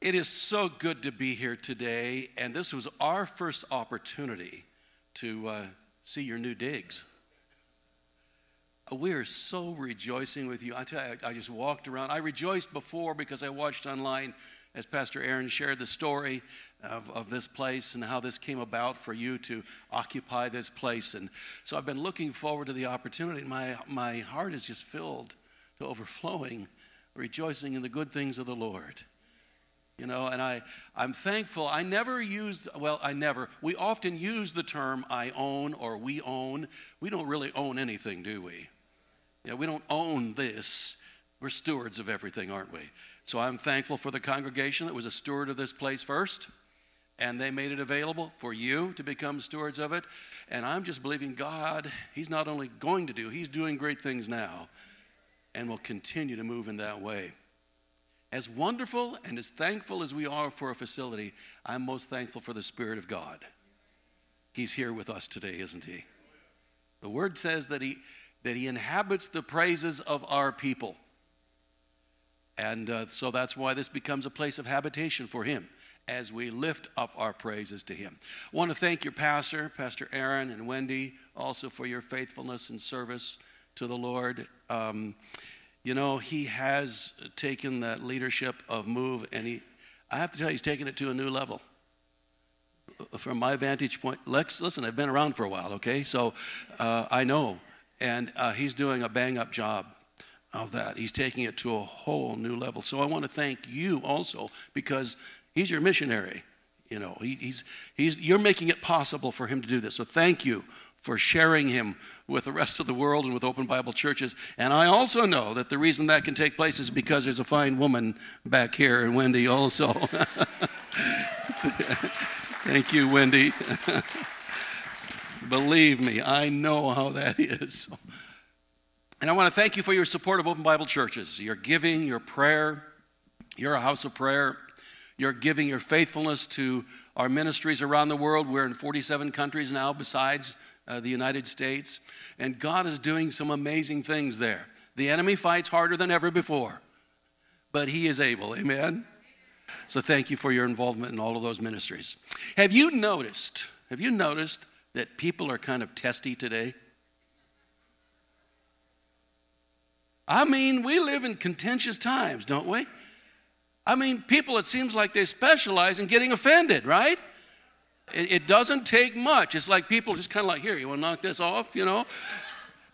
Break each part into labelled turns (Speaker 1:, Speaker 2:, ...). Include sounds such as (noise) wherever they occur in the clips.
Speaker 1: It is so good to be here today, and this was our first opportunity to uh, see your new digs. We are so rejoicing with you. I tell you, I just walked around. I rejoiced before because I watched online as Pastor Aaron shared the story of, of this place and how this came about for you to occupy this place. And so I've been looking forward to the opportunity. My, my heart is just filled to overflowing, rejoicing in the good things of the Lord you know and i i'm thankful. I never used well i never we often use the term i own or we own. We don't really own anything do we? Yeah we don't own this. We're stewards of everything aren't we? So i'm thankful for the congregation that was a steward of this place first and they made it available for you to become stewards of it. And i'm just believing god he's not only going to do he's doing great things now and will continue to move in that way as wonderful and as thankful as we are for a facility, I'm most thankful for the Spirit of God. He's here with us today, isn't he? The word says that he, that he inhabits the praises of our people. And uh, so that's why this becomes a place of habitation for him as we lift up our praises to him. I want to thank your pastor, Pastor Aaron and Wendy, also for your faithfulness and service to the Lord. Um, you know, he has taken that leadership of Move, and he, I have to tell you, he's taken it to a new level. From my vantage point, Lex, listen, I've been around for a while, okay? So uh, I know. And uh, he's doing a bang up job of that. He's taking it to a whole new level. So I want to thank you also because he's your missionary. You know, he, he's, he's, you're making it possible for him to do this. So thank you for sharing him with the rest of the world and with open Bible churches. And I also know that the reason that can take place is because there's a fine woman back here, and Wendy also. (laughs) Thank you, Wendy. (laughs) Believe me, I know how that is. And I want to thank you for your support of Open Bible churches, your giving, your prayer. You're a house of prayer. You're giving your faithfulness to our ministries around the world. We're in 47 countries now, besides uh, the United States, and God is doing some amazing things there. The enemy fights harder than ever before, but he is able. Amen. So thank you for your involvement in all of those ministries. Have you noticed? Have you noticed that people are kind of testy today? I mean, we live in contentious times, don't we? I mean, people, it seems like they specialize in getting offended, right? It, doesn't take much. It's like people just kind of like, here, you want to knock this off, you know?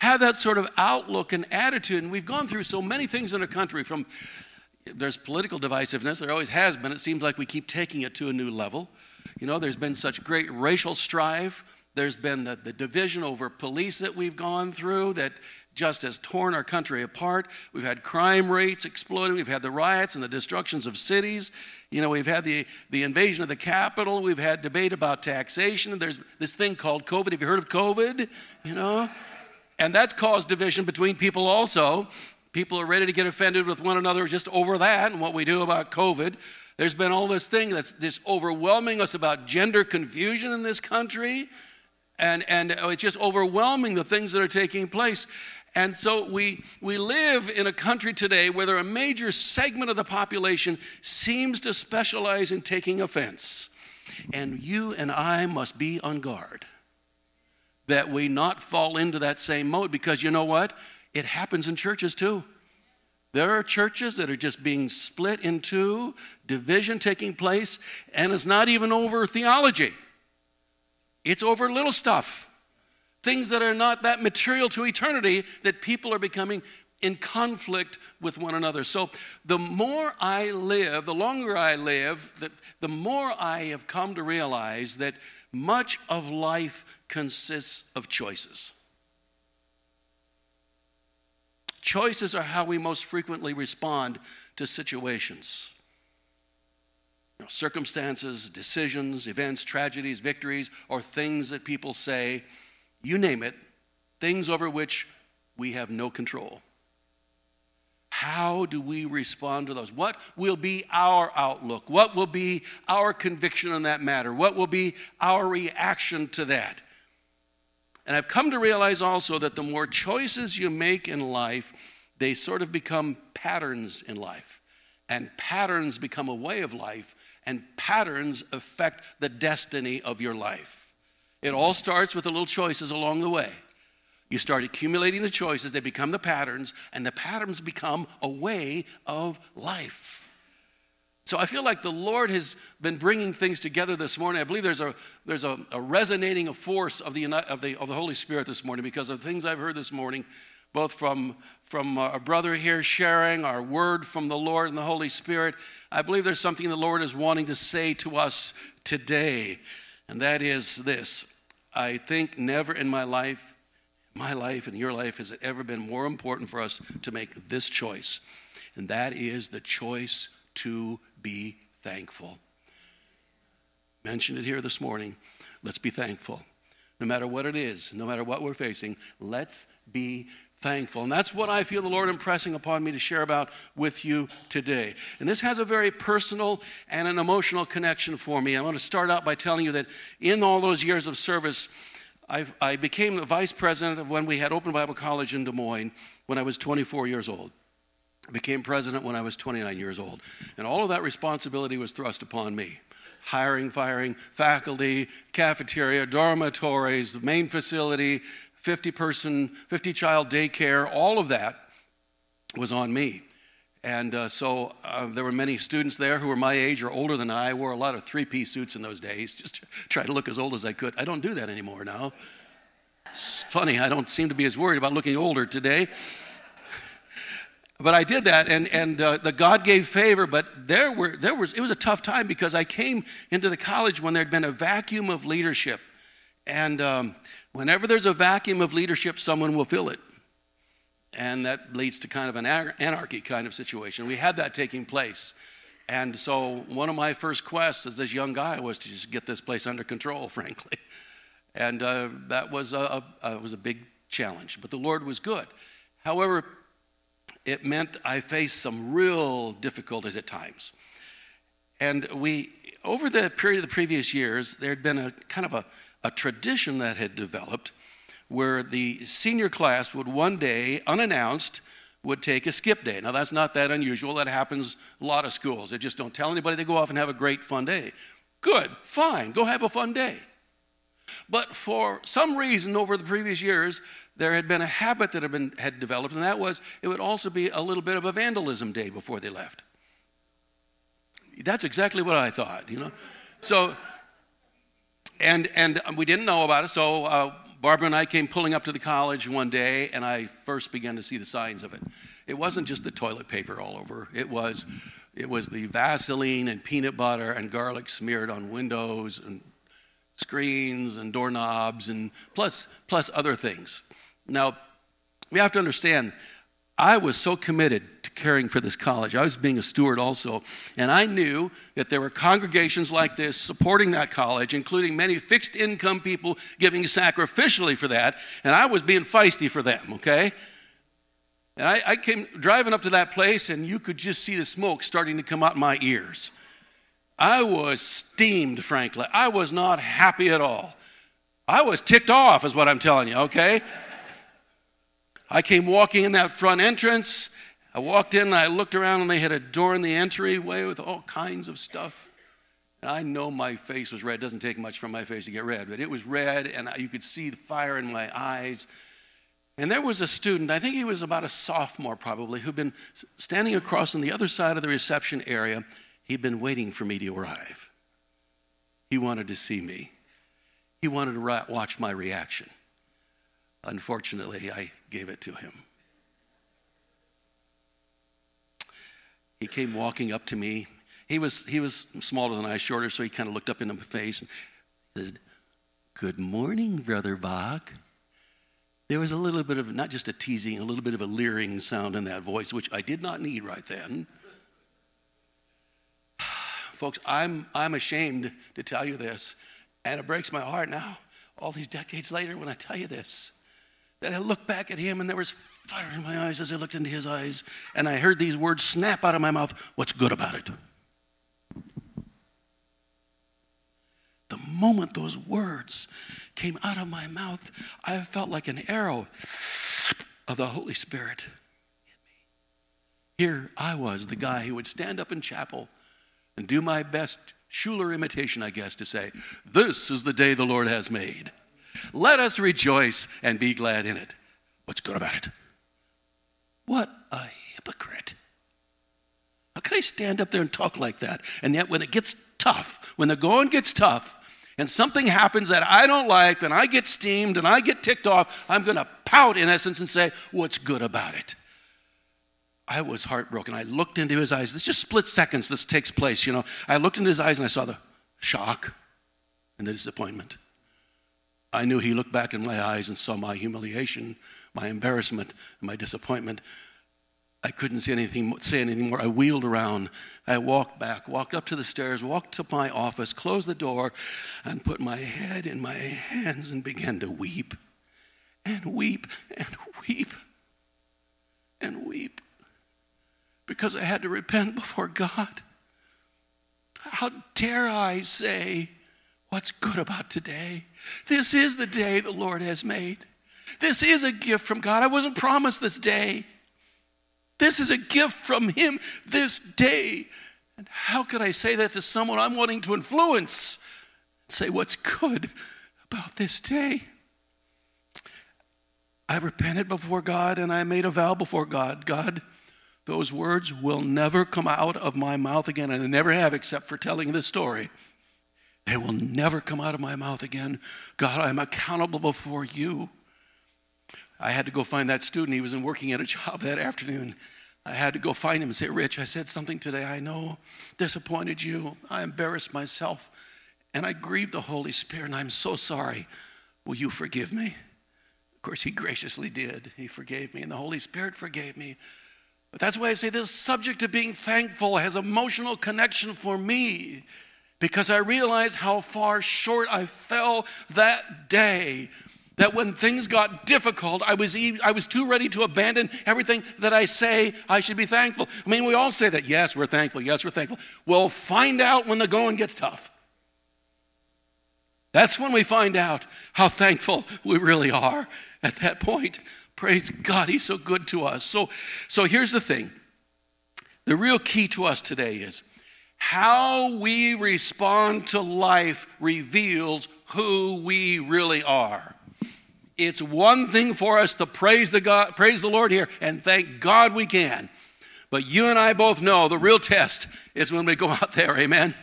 Speaker 1: Have that sort of outlook and attitude. And we've gone through so many things in our country from there's political divisiveness, there always has been. It seems like we keep taking it to a new level. You know, there's been such great racial strife. There's been the, the division over police that we've gone through that just has torn our country apart. We've had crime rates exploding. We've had the riots and the destructions of cities. You know, we've had the, the invasion of the Capitol. We've had debate about taxation. There's this thing called COVID. Have you heard of COVID? You know? And that's caused division between people also. People are ready to get offended with one another just over that and what we do about COVID. There's been all this thing that's this overwhelming us about gender confusion in this country. And, and it's just overwhelming the things that are taking place. And so we, we live in a country today where there a major segment of the population seems to specialize in taking offense. And you and I must be on guard that we not fall into that same mode because you know what? It happens in churches too. There are churches that are just being split in two, division taking place, and it's not even over theology. It's over little stuff things that are not that material to eternity, that people are becoming in conflict with one another. So the more I live, the longer I live, the, the more I have come to realize that much of life consists of choices. Choices are how we most frequently respond to situations. You know, circumstances, decisions, events, tragedies, victories, or things that people say you name it, things over which we have no control. How do we respond to those? What will be our outlook? What will be our conviction on that matter? What will be our reaction to that? And I've come to realize also that the more choices you make in life, they sort of become patterns in life. and patterns become a way of life, and patterns affect the destiny of your life. It all starts with the little choices along the way. You start accumulating the choices, they become the patterns, and the patterns become a way of life. So I feel like the Lord has been bringing things together this morning. I believe there's a, there's a, a resonating force of the, of, the, of the Holy Spirit this morning because of things I've heard this morning, both from, from uh, our brother here sharing our word from the Lord and the Holy Spirit. I believe there's something the Lord is wanting to say to us today, and that is this. I think never in my life, my life and your life, has it ever been more important for us to make this choice, and that is the choice to be thankful. Mentioned it here this morning. Let's be thankful. No matter what it is, no matter what we're facing, let's be thankful. And that's what I feel the Lord impressing upon me to share about with you today. And this has a very personal and an emotional connection for me. I want to start out by telling you that in all those years of service, i I became the vice president of when we had Open Bible College in Des Moines when I was 24 years old became president when I was 29 years old. And all of that responsibility was thrust upon me hiring, firing, faculty, cafeteria, dormitories, the main facility, 50 person, 50 child daycare, all of that was on me. And uh, so uh, there were many students there who were my age or older than I. I wore a lot of three piece suits in those days, (laughs) just try to look as old as I could. I don't do that anymore now. It's funny, I don't seem to be as worried about looking older today. (laughs) But I did that, and, and uh, the God gave favor, but there, were, there was, it was a tough time because I came into the college when there'd been a vacuum of leadership. And um, whenever there's a vacuum of leadership, someone will fill it. And that leads to kind of an anarchy kind of situation. We had that taking place. And so one of my first quests as this young guy was to just get this place under control, (laughs) frankly. And uh, that was a, a, was a big challenge. But the Lord was good. However, it meant I faced some real difficulties at times. And we, over the period of the previous years, there had been a kind of a, a tradition that had developed where the senior class would one day, unannounced, would take a skip day. Now, that's not that unusual. That happens a lot of schools. They just don't tell anybody. They go off and have a great fun day. Good, fine, go have a fun day. But for some reason over the previous years, there had been a habit that had, been, had developed, and that was it would also be a little bit of a vandalism day before they left. That's exactly what I thought, you know. So, and and we didn't know about it. So uh, Barbara and I came pulling up to the college one day, and I first began to see the signs of it. It wasn't just the toilet paper all over. It was, it was the Vaseline and peanut butter and garlic smeared on windows and screens and doorknobs and plus plus other things. Now, we have to understand, I was so committed caring for this college. I was being a steward also, and I knew that there were congregations like this supporting that college, including many fixed income people giving sacrificially for that, and I was being feisty for them, okay? And I, I came driving up to that place, and you could just see the smoke starting to come out my ears. I was steamed, frankly. I was not happy at all. I was ticked off, is what I'm telling you, okay? I came walking in that front entrance. I walked in and I looked around and they had a door in the entryway with all kinds of stuff. And I know my face was red. It doesn't take much from my face to get red, but it was red and you could see the fire in my eyes. And there was a student, I think he was about a sophomore probably, who'd been standing across on the other side of the reception area. He'd been waiting for me to arrive. He wanted to see me, he wanted to watch my reaction. Unfortunately, I gave it to him. He came walking up to me. He was, he was smaller than I, shorter, so he kind of looked up into my face and said, Good morning, Brother Bach. There was a little bit of, not just a teasing, a little bit of a leering sound in that voice, which I did not need right then. (sighs) Folks, I'm, I'm ashamed to tell you this, and it breaks my heart now, all these decades later, when I tell you this that I looked back at him and there was fire in my eyes as I looked into his eyes, and I heard these words snap out of my mouth What's good about it? The moment those words came out of my mouth, I felt like an arrow of the Holy Spirit. Here I was, the guy who would stand up in chapel and do my best Schuller imitation, I guess, to say, This is the day the Lord has made. Let us rejoice and be glad in it. What's good about it? What a hypocrite. How can I stand up there and talk like that? And yet, when it gets tough, when the going gets tough, and something happens that I don't like, and I get steamed and I get ticked off, I'm going to pout in essence and say, What's good about it? I was heartbroken. I looked into his eyes. This just split seconds this takes place, you know. I looked into his eyes and I saw the shock and the disappointment. I knew he looked back in my eyes and saw my humiliation, my embarrassment, and my disappointment. I couldn't say anything, say anything more. I wheeled around. I walked back, walked up to the stairs, walked to my office, closed the door, and put my head in my hands and began to weep and weep and weep and weep because I had to repent before God. How dare I say what's good about today? This is the day the Lord has made. This is a gift from God. I wasn't promised this day. This is a gift from Him this day. And how could I say that to someone I'm wanting to influence? Say what's good about this day. I repented before God and I made a vow before God. God, those words will never come out of my mouth again, and they never have except for telling this story. They will never come out of my mouth again. God, I'm accountable before you. I had to go find that student. He was working at a (laughs) job that afternoon. I had to go find him and say, Rich, I said something today I know disappointed you. I embarrassed myself and I grieved the Holy Spirit, and I'm so sorry. Will you forgive me? Of course, he graciously did. He forgave me, and the Holy Spirit forgave me. But that's why I say this subject of being thankful has emotional connection for me because I realize how far short I fell that day. That when things got difficult, I was, I was too ready to abandon everything that I say I should be thankful. I mean, we all say that, yes, we're thankful, yes, we're thankful. We'll find out when the going gets tough. That's when we find out how thankful we really are at that point. Praise God, He's so good to us. So, so here's the thing the real key to us today is how we respond to life reveals who we really are. It's one thing for us to praise the God, praise the Lord here, and thank God we can. But you and I both know the real test is when we go out there, amen.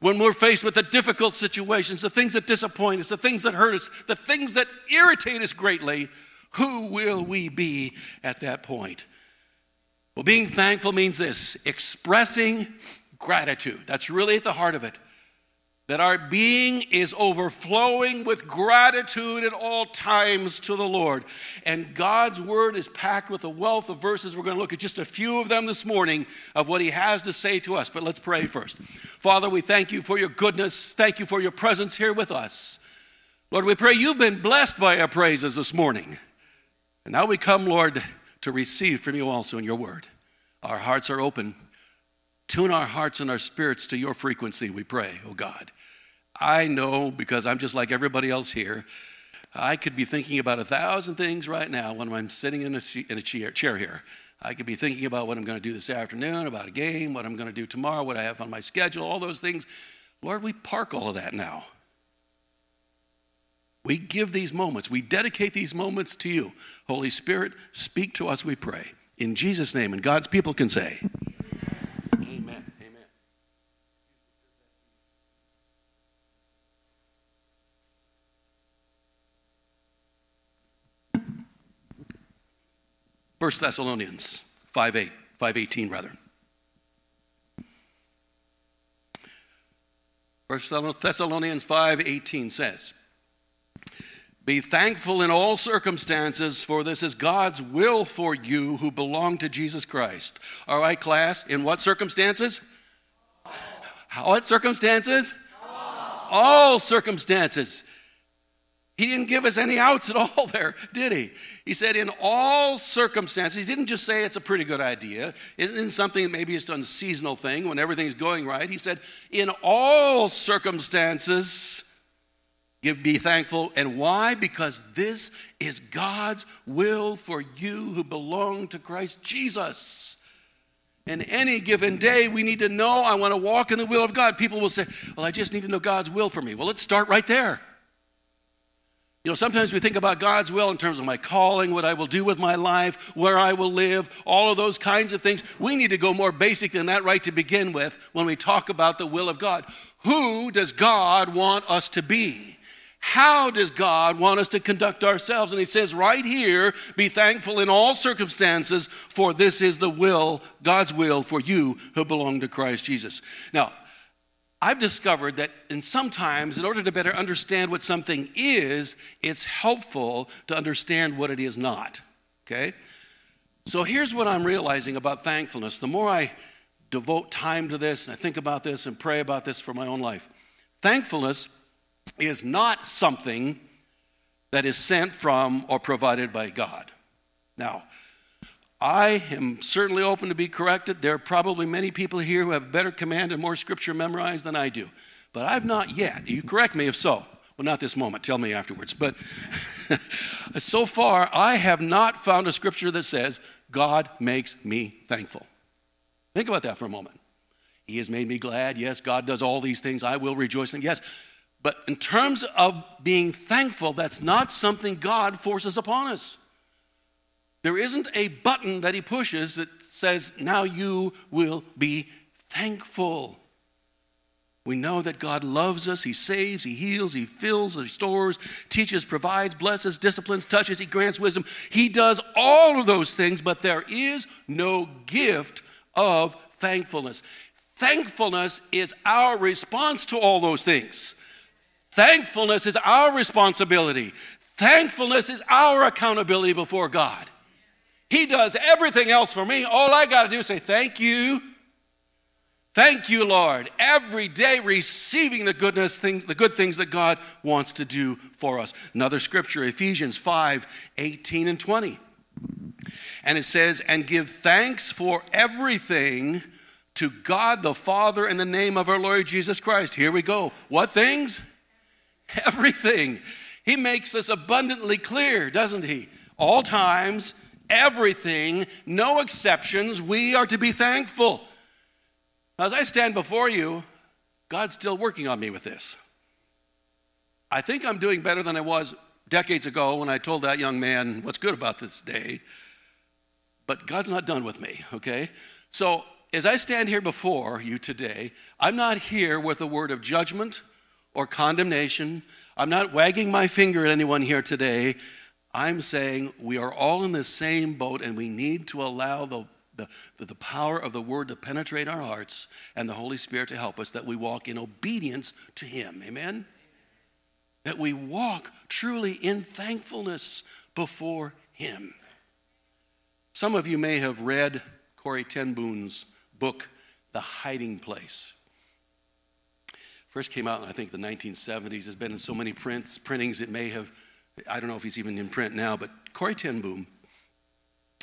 Speaker 1: When we're faced with the difficult situations, the things that disappoint us, the things that hurt us, the things that irritate us greatly, who will we be at that point? Well, being thankful means this expressing gratitude. That's really at the heart of it. That our being is overflowing with gratitude at all times to the Lord. And God's word is packed with a wealth of verses. We're going to look at just a few of them this morning of what He has to say to us. But let's pray first. Father, we thank you for your goodness. Thank you for your presence here with us. Lord, we pray you've been blessed by our praises this morning. And now we come, Lord, to receive from you also in your word. Our hearts are open. Tune our hearts and our spirits to your frequency, we pray, oh God. I know because I'm just like everybody else here. I could be thinking about a thousand things right now when I'm sitting in a, in a chair, chair here. I could be thinking about what I'm going to do this afternoon, about a game, what I'm going to do tomorrow, what I have on my schedule, all those things. Lord, we park all of that now. We give these moments, we dedicate these moments to you. Holy Spirit, speak to us, we pray. In Jesus' name, and God's people can say, 1 Thessalonians 5 8, 518 rather. 1 Thessalonians 5:18 says, "Be thankful in all circumstances, for this is God's will for you who belong to Jesus Christ." All right, class, in what circumstances? All. What circumstances? All, all circumstances. He didn't give us any outs at all (laughs) there, did he? He said, in all circumstances. He didn't just say it's a pretty good idea. It isn't something that maybe it's done a seasonal thing when everything's going right. He said, in all circumstances, Give, be thankful. And why? Because this is God's will for you who belong to Christ Jesus. in any given day, we need to know I want to walk in the will of God. People will say, Well, I just need to know God's will for me. Well, let's start right there. You know, sometimes we think about God's will in terms of my calling, what I will do with my life, where I will live, all of those kinds of things. We need to go more basic than that right to begin with when we talk about the will of God. Who does God want us to be? How does God want us to conduct ourselves? And he says right here, be thankful in all circumstances, for this is the will, God's will for you who belong to Christ Jesus. Now, I've discovered that in sometimes, in order to better understand what something is, it's helpful to understand what it is not. Okay? So here's what I'm realizing about thankfulness. The more I devote time to this and I think about this and pray about this for my own life, thankfulness is not something that is sent from or provided by God. Now, I am certainly open to be corrected. There are probably many people here who have better command and more scripture memorized than I do. But I've not yet. You correct me if so. Well, not this moment. Tell me afterwards. But (laughs) so far, I have not found a scripture that says, God makes me thankful. Think about that for a moment. He has made me glad. Yes, God does all these things. I will rejoice in. Yes. But in terms of being thankful, that's not something God forces upon us. There isn't a button that he pushes that says, now you will be thankful. We know that God loves us. He saves, He heals, He fills, He restores, teaches, provides, blesses, disciplines, touches, He grants wisdom. He does all of those things, but there is no gift of thankfulness. Thankfulness is our response to all those things. Thankfulness is our responsibility. Thankfulness is our accountability before God. He does everything else for me. All I got to do is say, Thank you. Thank you, Lord. Every day receiving the goodness things, the good things that God wants to do for us. Another scripture, Ephesians 5, 18 and 20. And it says, and give thanks for everything to God the Father in the name of our Lord Jesus Christ. Here we go. What things? Everything. He makes this abundantly clear, doesn't he? All times, everything, no exceptions. We are to be thankful. As I stand before you, God's still working on me with this. I think I'm doing better than I was decades ago when I told that young man what's good about this day. But God's not done with me, okay? So as I stand here before you today, I'm not here with a word of judgment or condemnation. I'm not wagging my finger at anyone here today. I'm saying we are all in the same boat and we need to allow the, the, the, power of the word to penetrate our hearts and the Holy Spirit to help us that we walk in obedience to Him. Amen? That we walk truly in thankfulness before Him. Some of you may have read Corrie ten Boom, The Hiding Place. First came out I think, the 1970s. It's been in so many prints, printings, it may have I don't know if he's even in print now, but Corrie ten Boom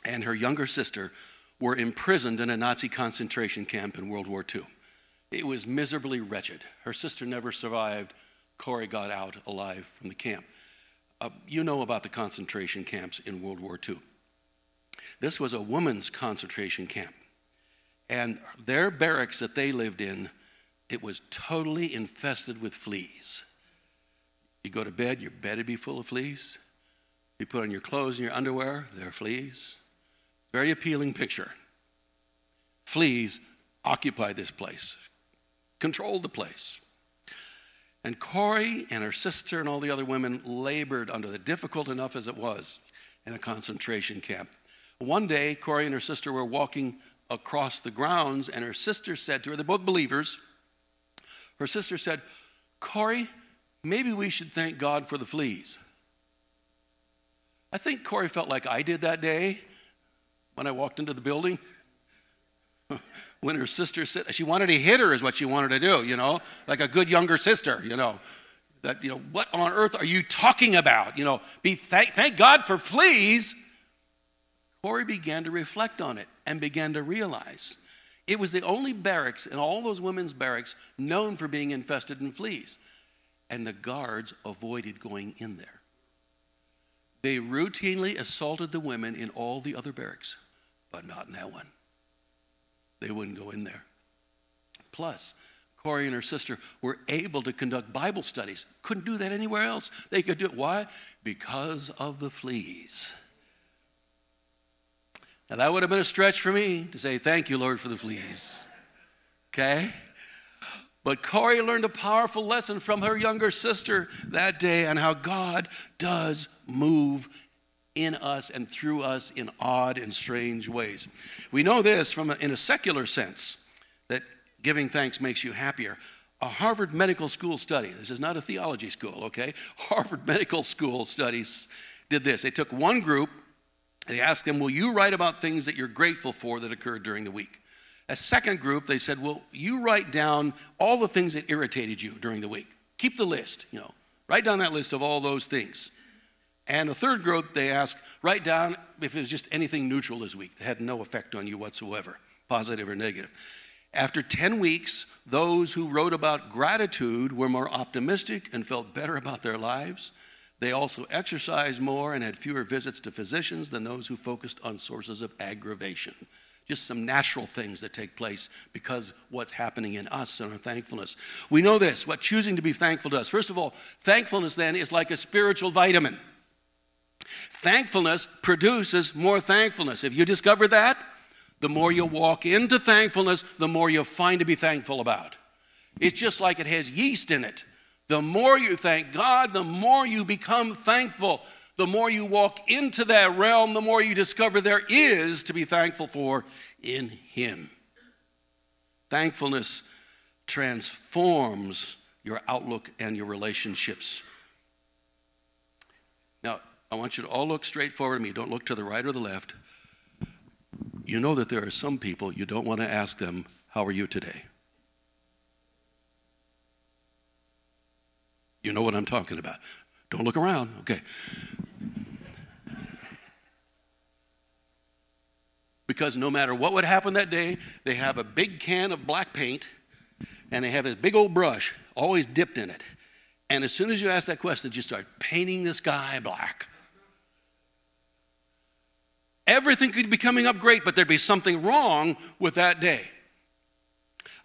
Speaker 1: and her younger sister were imprisoned in a Nazi concentration camp in World War II. It was miserably wretched. Her sister never survived. Corrie got out alive from the camp. Uh, you know about the concentration camps in World War II. This was a woman's concentration camp. And their barracks that they lived in, it was totally infested with fleas. You go to bed, your bed would be full of fleas. You put on your clothes and your underwear, there are fleas. Very appealing picture. Fleas occupied this place, controlled the place. And Corrie and her sister and all the other women labored under the difficult enough as it was in a concentration camp. One day, Corrie and her sister were walking across the grounds, and her sister said to her, they're both believers. Her sister said, Corrie, maybe we should thank God for the fleas. I think Corrie felt like I did that day when I walked into the building. (laughs) when her sister said she wanted to hit her, is what she wanted to do, you know, like a good younger sister, you know. That, you know, what on earth are you talking about? You know, be thank, thank God for fleas. Corrie began to reflect on it and began to realize it was the only barracks in all those women's barracks known for being infested in fleas and the guards avoided going in there. They routinely assaulted the women in all the other barracks, but not in that one. they wouldn't go in there. Plus, Corrie and her sister were able to conduct Bible studies. Couldn't do that anywhere else. They could do it. Why? Because of the fleas. Now, that would have been a stretch for me to say, Thank you, Lord, for the fleas. Okay? But Corrie learned a powerful lesson from her younger sister that day on how God does move in us and through us in odd and strange ways. We know this from a, in a secular sense that giving thanks makes you happier. A Harvard Medical School study, this is not a theology school, okay? (laughs) Harvard Medical School studies did this. They took one group, they asked them, Will you write about things that you're grateful for that occurred during the week? A second group, they said, Well, you write down all the things that irritated you during the week. Keep the list, you know, write down that list of all those things. And a third group, they asked, write down if it was just anything neutral this week that had no effect on you whatsoever, positive or negative. After 10 weeks, those who wrote about gratitude were more optimistic and felt better about their lives. They also exercised more and had fewer visits to physicians than those who focused on sources of aggravation just some natural things that take place because what's happening in us and our thankfulness. We know this, what choosing to be thankful does. First of all, thankfulness then is like a spiritual vitamin. Thankfulness produces more thankfulness. If you discover that, the more you walk into thankfulness, the more you find to be thankful about. It's just like it has yeast in it. The more you thank God, the more you become thankful the more you walk into that realm, the more you discover there is to be thankful for in Him. Thankfulness transforms your outlook and your relationships. Now, I want you to all look straight forward to me. Don't look to the right or the left. You know that there are some people you don't want to ask them, How are you today? You know what I'm talking about. Don't look around. Okay. Because no matter what would happen that day, they have a big can of black paint and they have this big old brush, always dipped in it. And as soon as you ask that question, you start painting the sky black. Everything could be coming up great, but there'd be something wrong with that day.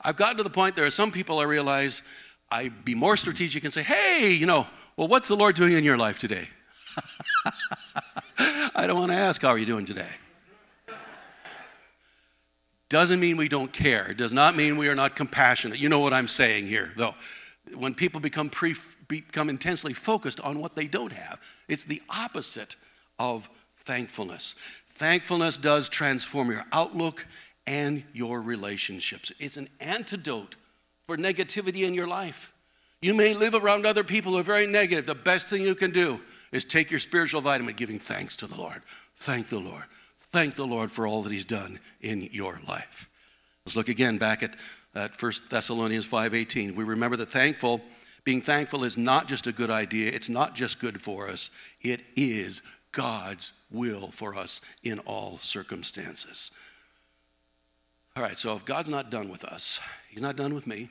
Speaker 1: I've gotten to the point there are some people I realize I'd be more strategic and say, hey, you know, well, what's the Lord doing in your life today? (laughs) I don't want to ask, how are you doing today? Doesn't mean we don't care. It does not mean we are not compassionate. You know what I'm saying here, though. When people become, pre, become intensely focused on what they don't have, it's the opposite of thankfulness. Thankfulness does transform your outlook and your relationships. It's an antidote for negativity in your life. You may live around other people who are very negative. The best thing you can do is take your spiritual vitamin, giving thanks to the Lord. Thank the Lord. Thank the Lord for all that He's done in your life. Let's look again back at, at 1 Thessalonians 5:18. We remember that thankful, being thankful is not just a good idea, it's not just good for us, it is God's will for us in all circumstances. All right, so if God's not done with us, He's not done with me.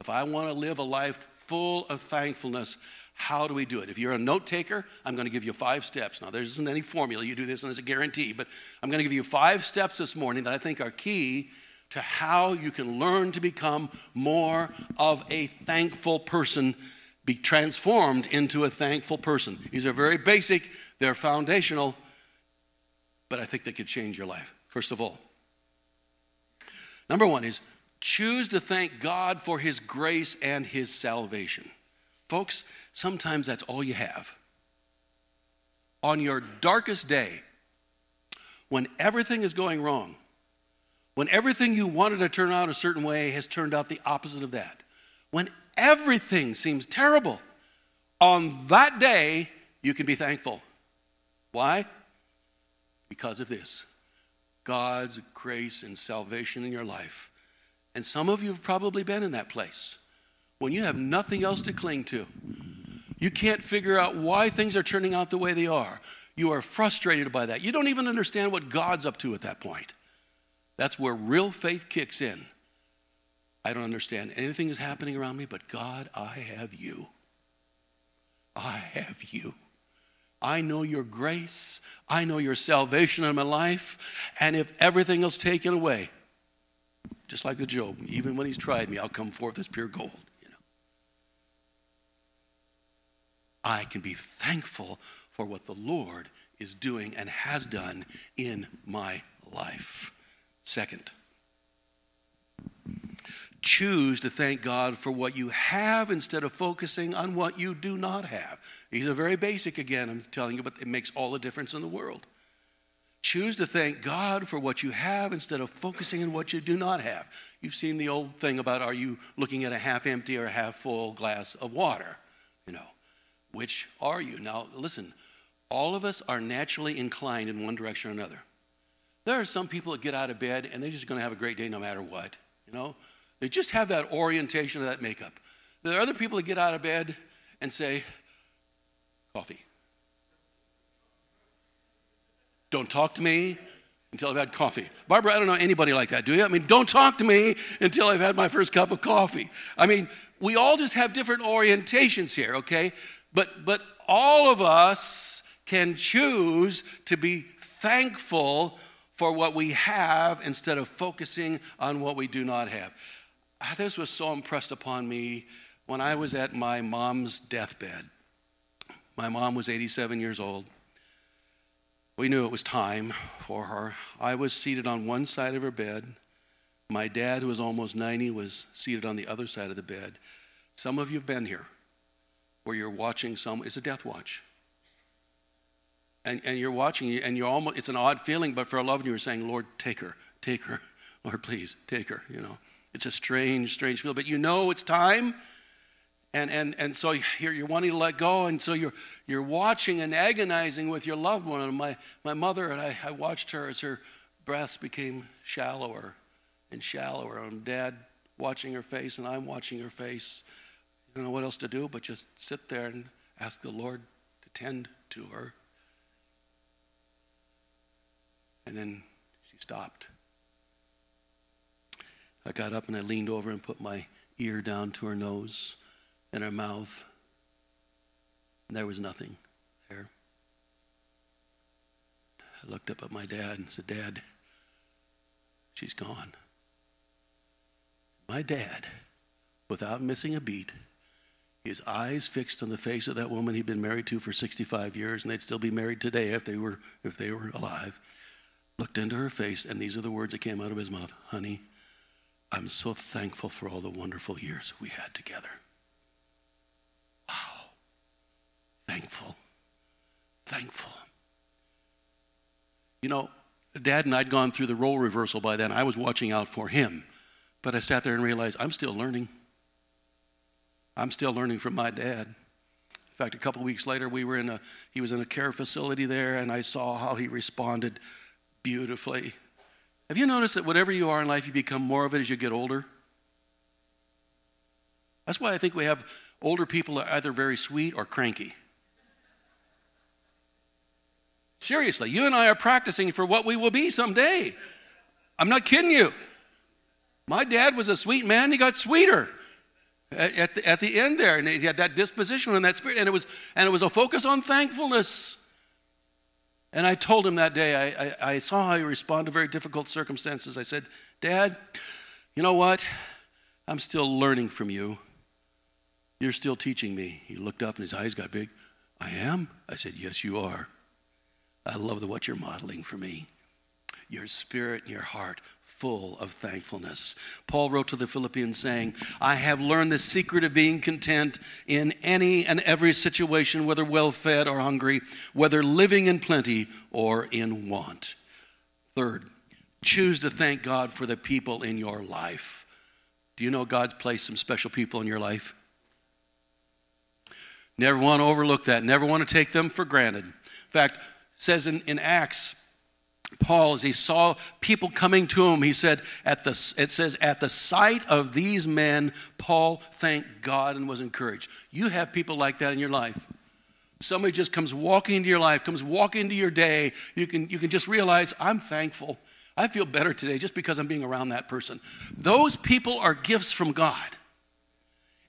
Speaker 1: If I want to live a life full of thankfulness. How do we do it? If you're a note taker, I'm going to give you five steps. Now, there isn't any formula. You do this and there's a guarantee, but I'm going to give you five steps this morning that I think are key to how you can learn to become more of a thankful person, be transformed into a thankful person. These are very basic, they're foundational, but I think they could change your life. First of all, number one is Choose to thank God for His grace and His salvation. Folks, sometimes that's all you have. On your darkest day, when everything is going wrong, when everything you wanted to turn out a certain way has turned out the opposite of that, when everything seems terrible, on that day, you can be thankful. Why? Because of this God's grace and salvation in your life and some of you have probably been in that place when you have nothing else to cling to. You can't figure out why things are turning out the way they are. You are frustrated by that. You don't even understand what God's up to at that point. That's where real faith kicks in. I don't understand anything is happening around me, but God, I have you. I have you. I know your grace. I know your salvation in my life. And if everything else taken away, just like the Job. Even when he's tried me, I'll come forth as pure gold. You know. I can be thankful for what the Lord is doing and has done in my life. Second, choose to thank God for what you have instead of focusing on what you do not have. These are very basic again, I'm telling you, but it makes all the difference in the world. Choose to thank God for what you have instead of focusing on what you do not have. You've seen the old thing about are you looking at a half empty or a half full glass of water? You know, which are you? Now, listen, all of us are naturally inclined in one direction or another. There are some people that get out of bed and they're just going to have a great day no matter what. You know, they just have that orientation of that makeup. There are other people that get out of bed and say, coffee. Don't talk to me until I've had coffee. Barbara, I don't know anybody like that, do you? I mean, don't talk to me until I've had my first cup of coffee. I mean, we all just have different orientations here, okay? But but all of us can choose to be thankful for what we have instead of focusing on what we do not have. Ah, this was so impressed upon me when I was at my mom's deathbed. My mom was 87 years old. We knew it was time for her. I was seated on one side of her bed. My dad, who was almost 90, was seated on the other side of the bed. Some of you have been here where you're watching some, it's a death watch. And, and you're watching, and you're almost, it's an odd feeling, but for a loved one, you're saying, Lord, take her, take her. (laughs) Lord, please, take her, you know. It's a strange, strange feeling, but you know it's time. And, and, and so you're, you're wanting to let go, and so you're, you're watching and agonizing with your loved one. And my, my mother and I, I watched her as her breaths became shallower and shallower. And dad watching her face, and I'm watching her face. You don't know what else to do but just sit there and ask the Lord to tend to her. And then she stopped. I got up and I leaned over and put my ear down to her nose and her mouth. And there was nothing there. I looked up at my dad and said, Dad, she's gone. My dad, without missing a beat, his eyes fixed on the face of that woman he'd been married to for 65 years, and they'd still be married today if they were, if they were alive, looked into her face, and these are the words that came out of his mouth Honey, I'm so thankful for all the wonderful years we had together. Wow. Thankful. Thankful. You know, Dad and I'd gone through the role reversal by then. I was watching out for him. But I sat there and realized I'm still learning. I'm still learning from my dad. In fact, a couple weeks later, we were in a, he was in a care facility there, and I saw how he responded beautifully have you noticed that whatever you are in life, you become more of it as you get older? That's why I think we have older people are either very sweet or cranky. Seriously, you and I are practicing for what we will be someday. I'm not kidding you. My dad was a sweet man, he got sweeter at, the, at the end there, and he had that disposition and that spirit, and it was, and it was a focus on thankfulness. And I told him that day, I, I, I, saw how he responded to very difficult circumstances. I said, Dad, you know what? I'm still learning from you. You're still teaching me. He looked up and his eyes got big. I am? I said, Yes, you are. I love the, what you're modeling for me. Your spirit and your heart full of thankfulness. Paul wrote to the Philippians saying, I have learned the secret of being content in any and every situation, whether well fed or hungry, whether living in plenty or in want. Third, choose to thank God for the people in your life. Do you know God's placed some special people in your life? Never want to overlook that, never want to take them for granted. In fact, says in, in Acts Paul, as he saw people coming to him, he said, at the, it says, at the sight of these men, Paul thanked God and was encouraged. You have people like that in your life. Somebody just comes walking into your life, comes walking into your day. You can, you can just realize, I'm thankful. I feel better today just because I'm being around that person. Those people are gifts from God.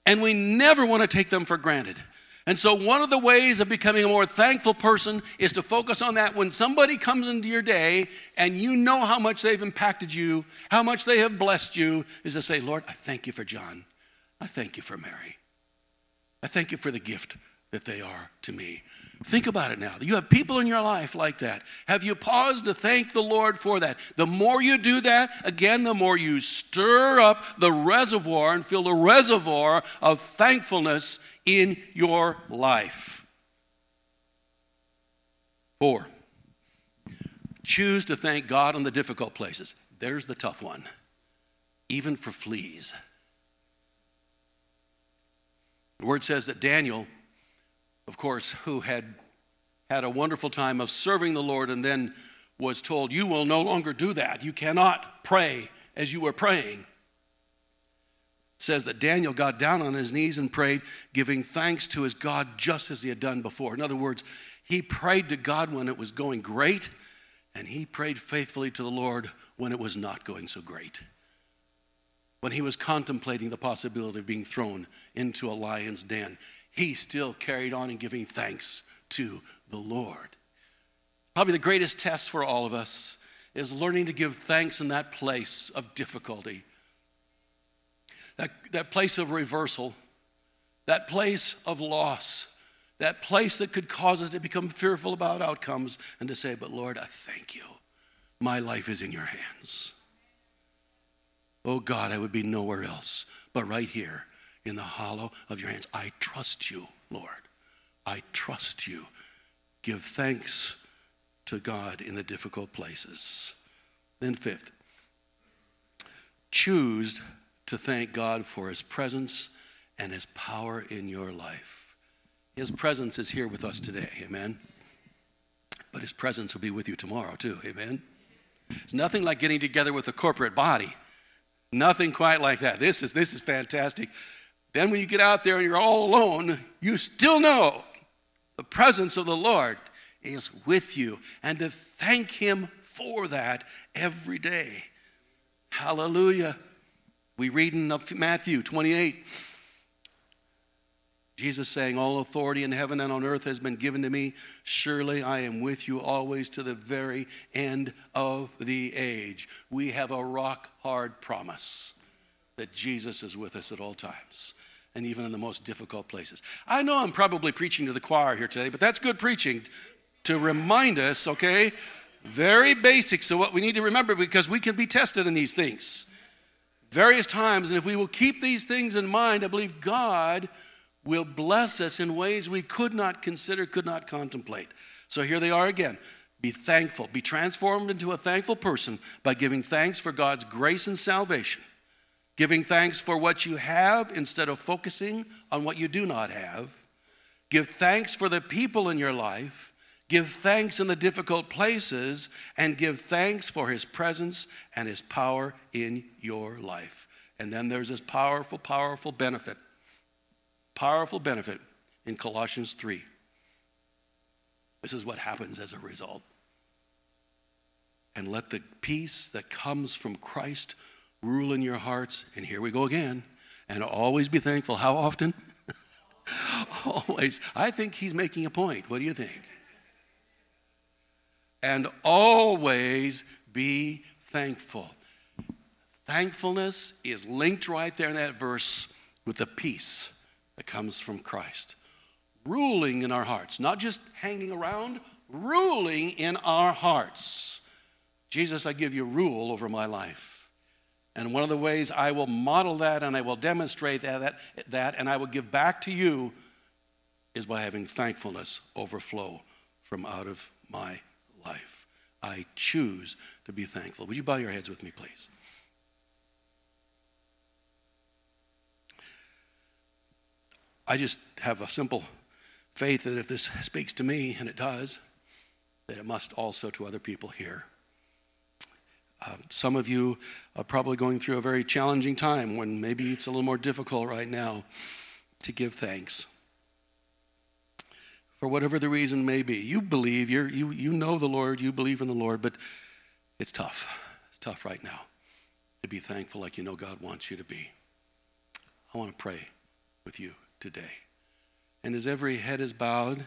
Speaker 1: And we never want to take them for granted. And so, one of the ways of becoming a more thankful person is to focus on that when somebody comes into your day and you know how much they've impacted you, how much they have blessed you, is to say, Lord, I thank you for John. I thank you for Mary. I thank you for the gift that they are to me. Think about it now. You have people in your life like that. Have you paused to thank the Lord for that? The more you do that, again, the more you stir up the reservoir and fill the reservoir of thankfulness in your life. Four, choose to thank God on the difficult places. There's the tough one, even for fleas. The word says that Daniel of course, who had had a wonderful time of serving the Lord and then was told, You will no longer do that. You cannot pray as you were praying. It says that Daniel got down on his knees and prayed, giving thanks to his God just as he had done before. In other words, he prayed to God when it was going great, and he prayed faithfully to the Lord when it was not going so great. When he was contemplating the possibility of being thrown into a lion's den, he still carried on in giving thanks to the Lord. Probably the greatest test for all of us is learning to give thanks in that place of difficulty, that, that place of reversal, that place of loss, that place that could cause us to become fearful about outcomes and to say, But Lord, I thank you. My life is in your hands. Oh God, I would be nowhere else but right here in the hollow of your hands. I trust you, Lord. I trust you. Give thanks to God in the difficult places. Then, fifth, choose to thank God for his presence and his power in your life. His presence is here with us today, amen? But his presence will be with you tomorrow, too, amen? It's nothing like getting together with a corporate body. Nothing quite like that. This is, this is fantastic. Then, when you get out there and you're all alone, you still know the presence of the Lord is with you, and to thank Him for that every day. Hallelujah. We read in Matthew 28. Jesus saying, All authority in heaven and on earth has been given to me. Surely I am with you always to the very end of the age. We have a rock hard promise that Jesus is with us at all times and even in the most difficult places. I know I'm probably preaching to the choir here today, but that's good preaching to remind us, okay? Very basic. So, what we need to remember because we can be tested in these things various times, and if we will keep these things in mind, I believe God will bless us in ways we could not consider, could not contemplate. So, here they are again. Be thankful. Be transformed into a thankful person by giving thanks for God's grace and salvation giving thanks for what you have instead of focusing on what you do not have. Give thanks for the people in your life. Give thanks in the difficult places and give thanks for his presence and his power in your life. And then there's this powerful, powerful benefit. Powerful benefit in Colossians 3. This is what happens as a result. And let the peace that comes from Christ rule in your hearts. And here we go again. And always be thankful. How often? (laughs) always. I think he's making a point. What do you think? And always be thankful. Thankfulness is linked right there in that verse with the peace that comes from Christ. Ruling in our hearts, not just hanging around, ruling in our hearts. Jesus, I give you rule over my life. And one of the ways I will model that and I will demonstrate that, that, that and I will give back to you is by having thankfulness overflow from out of my life. I choose to be thankful. Would you bow your heads with me, please? I just have a simple faith that if this speaks to me, and it does, that it must also to other people here. Uh, some of you are probably going through a very challenging time when maybe it's a little more difficult right now to give thanks. For whatever the reason may be, you believe, you you, you know the Lord, you believe in the Lord, but it's tough. It's tough right now to be thankful like you know God wants you to be. I want to pray with you today. And as every head is bowed,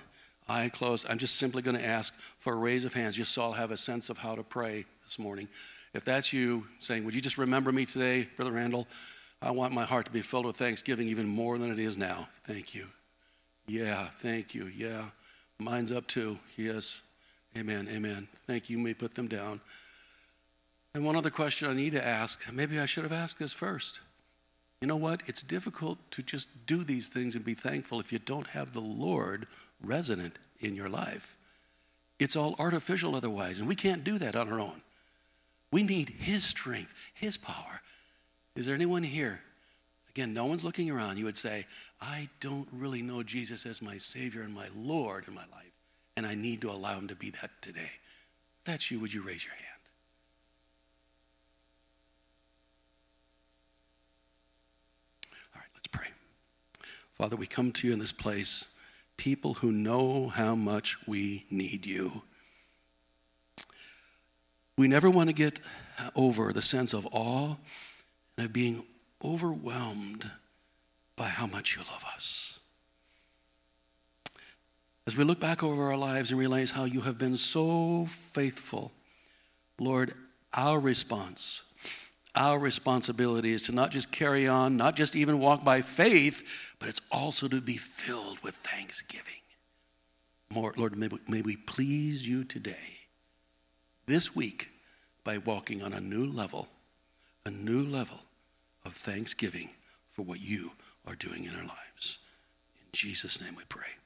Speaker 1: eye closed, I'm just simply going to ask for a raise of hands just so I'll have a sense of how to pray this morning. If that's you saying, Would you just remember me today, Brother Randall? I want my heart to be filled with thanksgiving even more than it is now. Thank you. Yeah, thank you. Yeah. Mine's up too. Yes. Amen. Amen. Thank you. You may put them down. And one other question I need to ask maybe I should have asked this first. You know what? It's difficult to just do these things and be thankful if you don't have the Lord resident in your life. It's all artificial otherwise, and we can't do that on our own. We need His strength, His power. Is there anyone here? Again, no one's looking around. You would say, I don't really know Jesus as my Savior and my Lord in my life, and I need to allow Him to be that today. If that's you, would you raise your hand? All right, let's pray. Father, we come to you in this place, people who know how much we need you. We never want to get over the sense of awe and of being overwhelmed by how much you love us. As we look back over our lives and realize how you have been so faithful, Lord, our response our responsibility is to not just carry on, not just even walk by faith, but it's also to be filled with thanksgiving. More, Lord, may we, may we please you today, this week, by walking on a new level, a new level of thanksgiving for what you are doing in our lives. In Jesus' name we pray.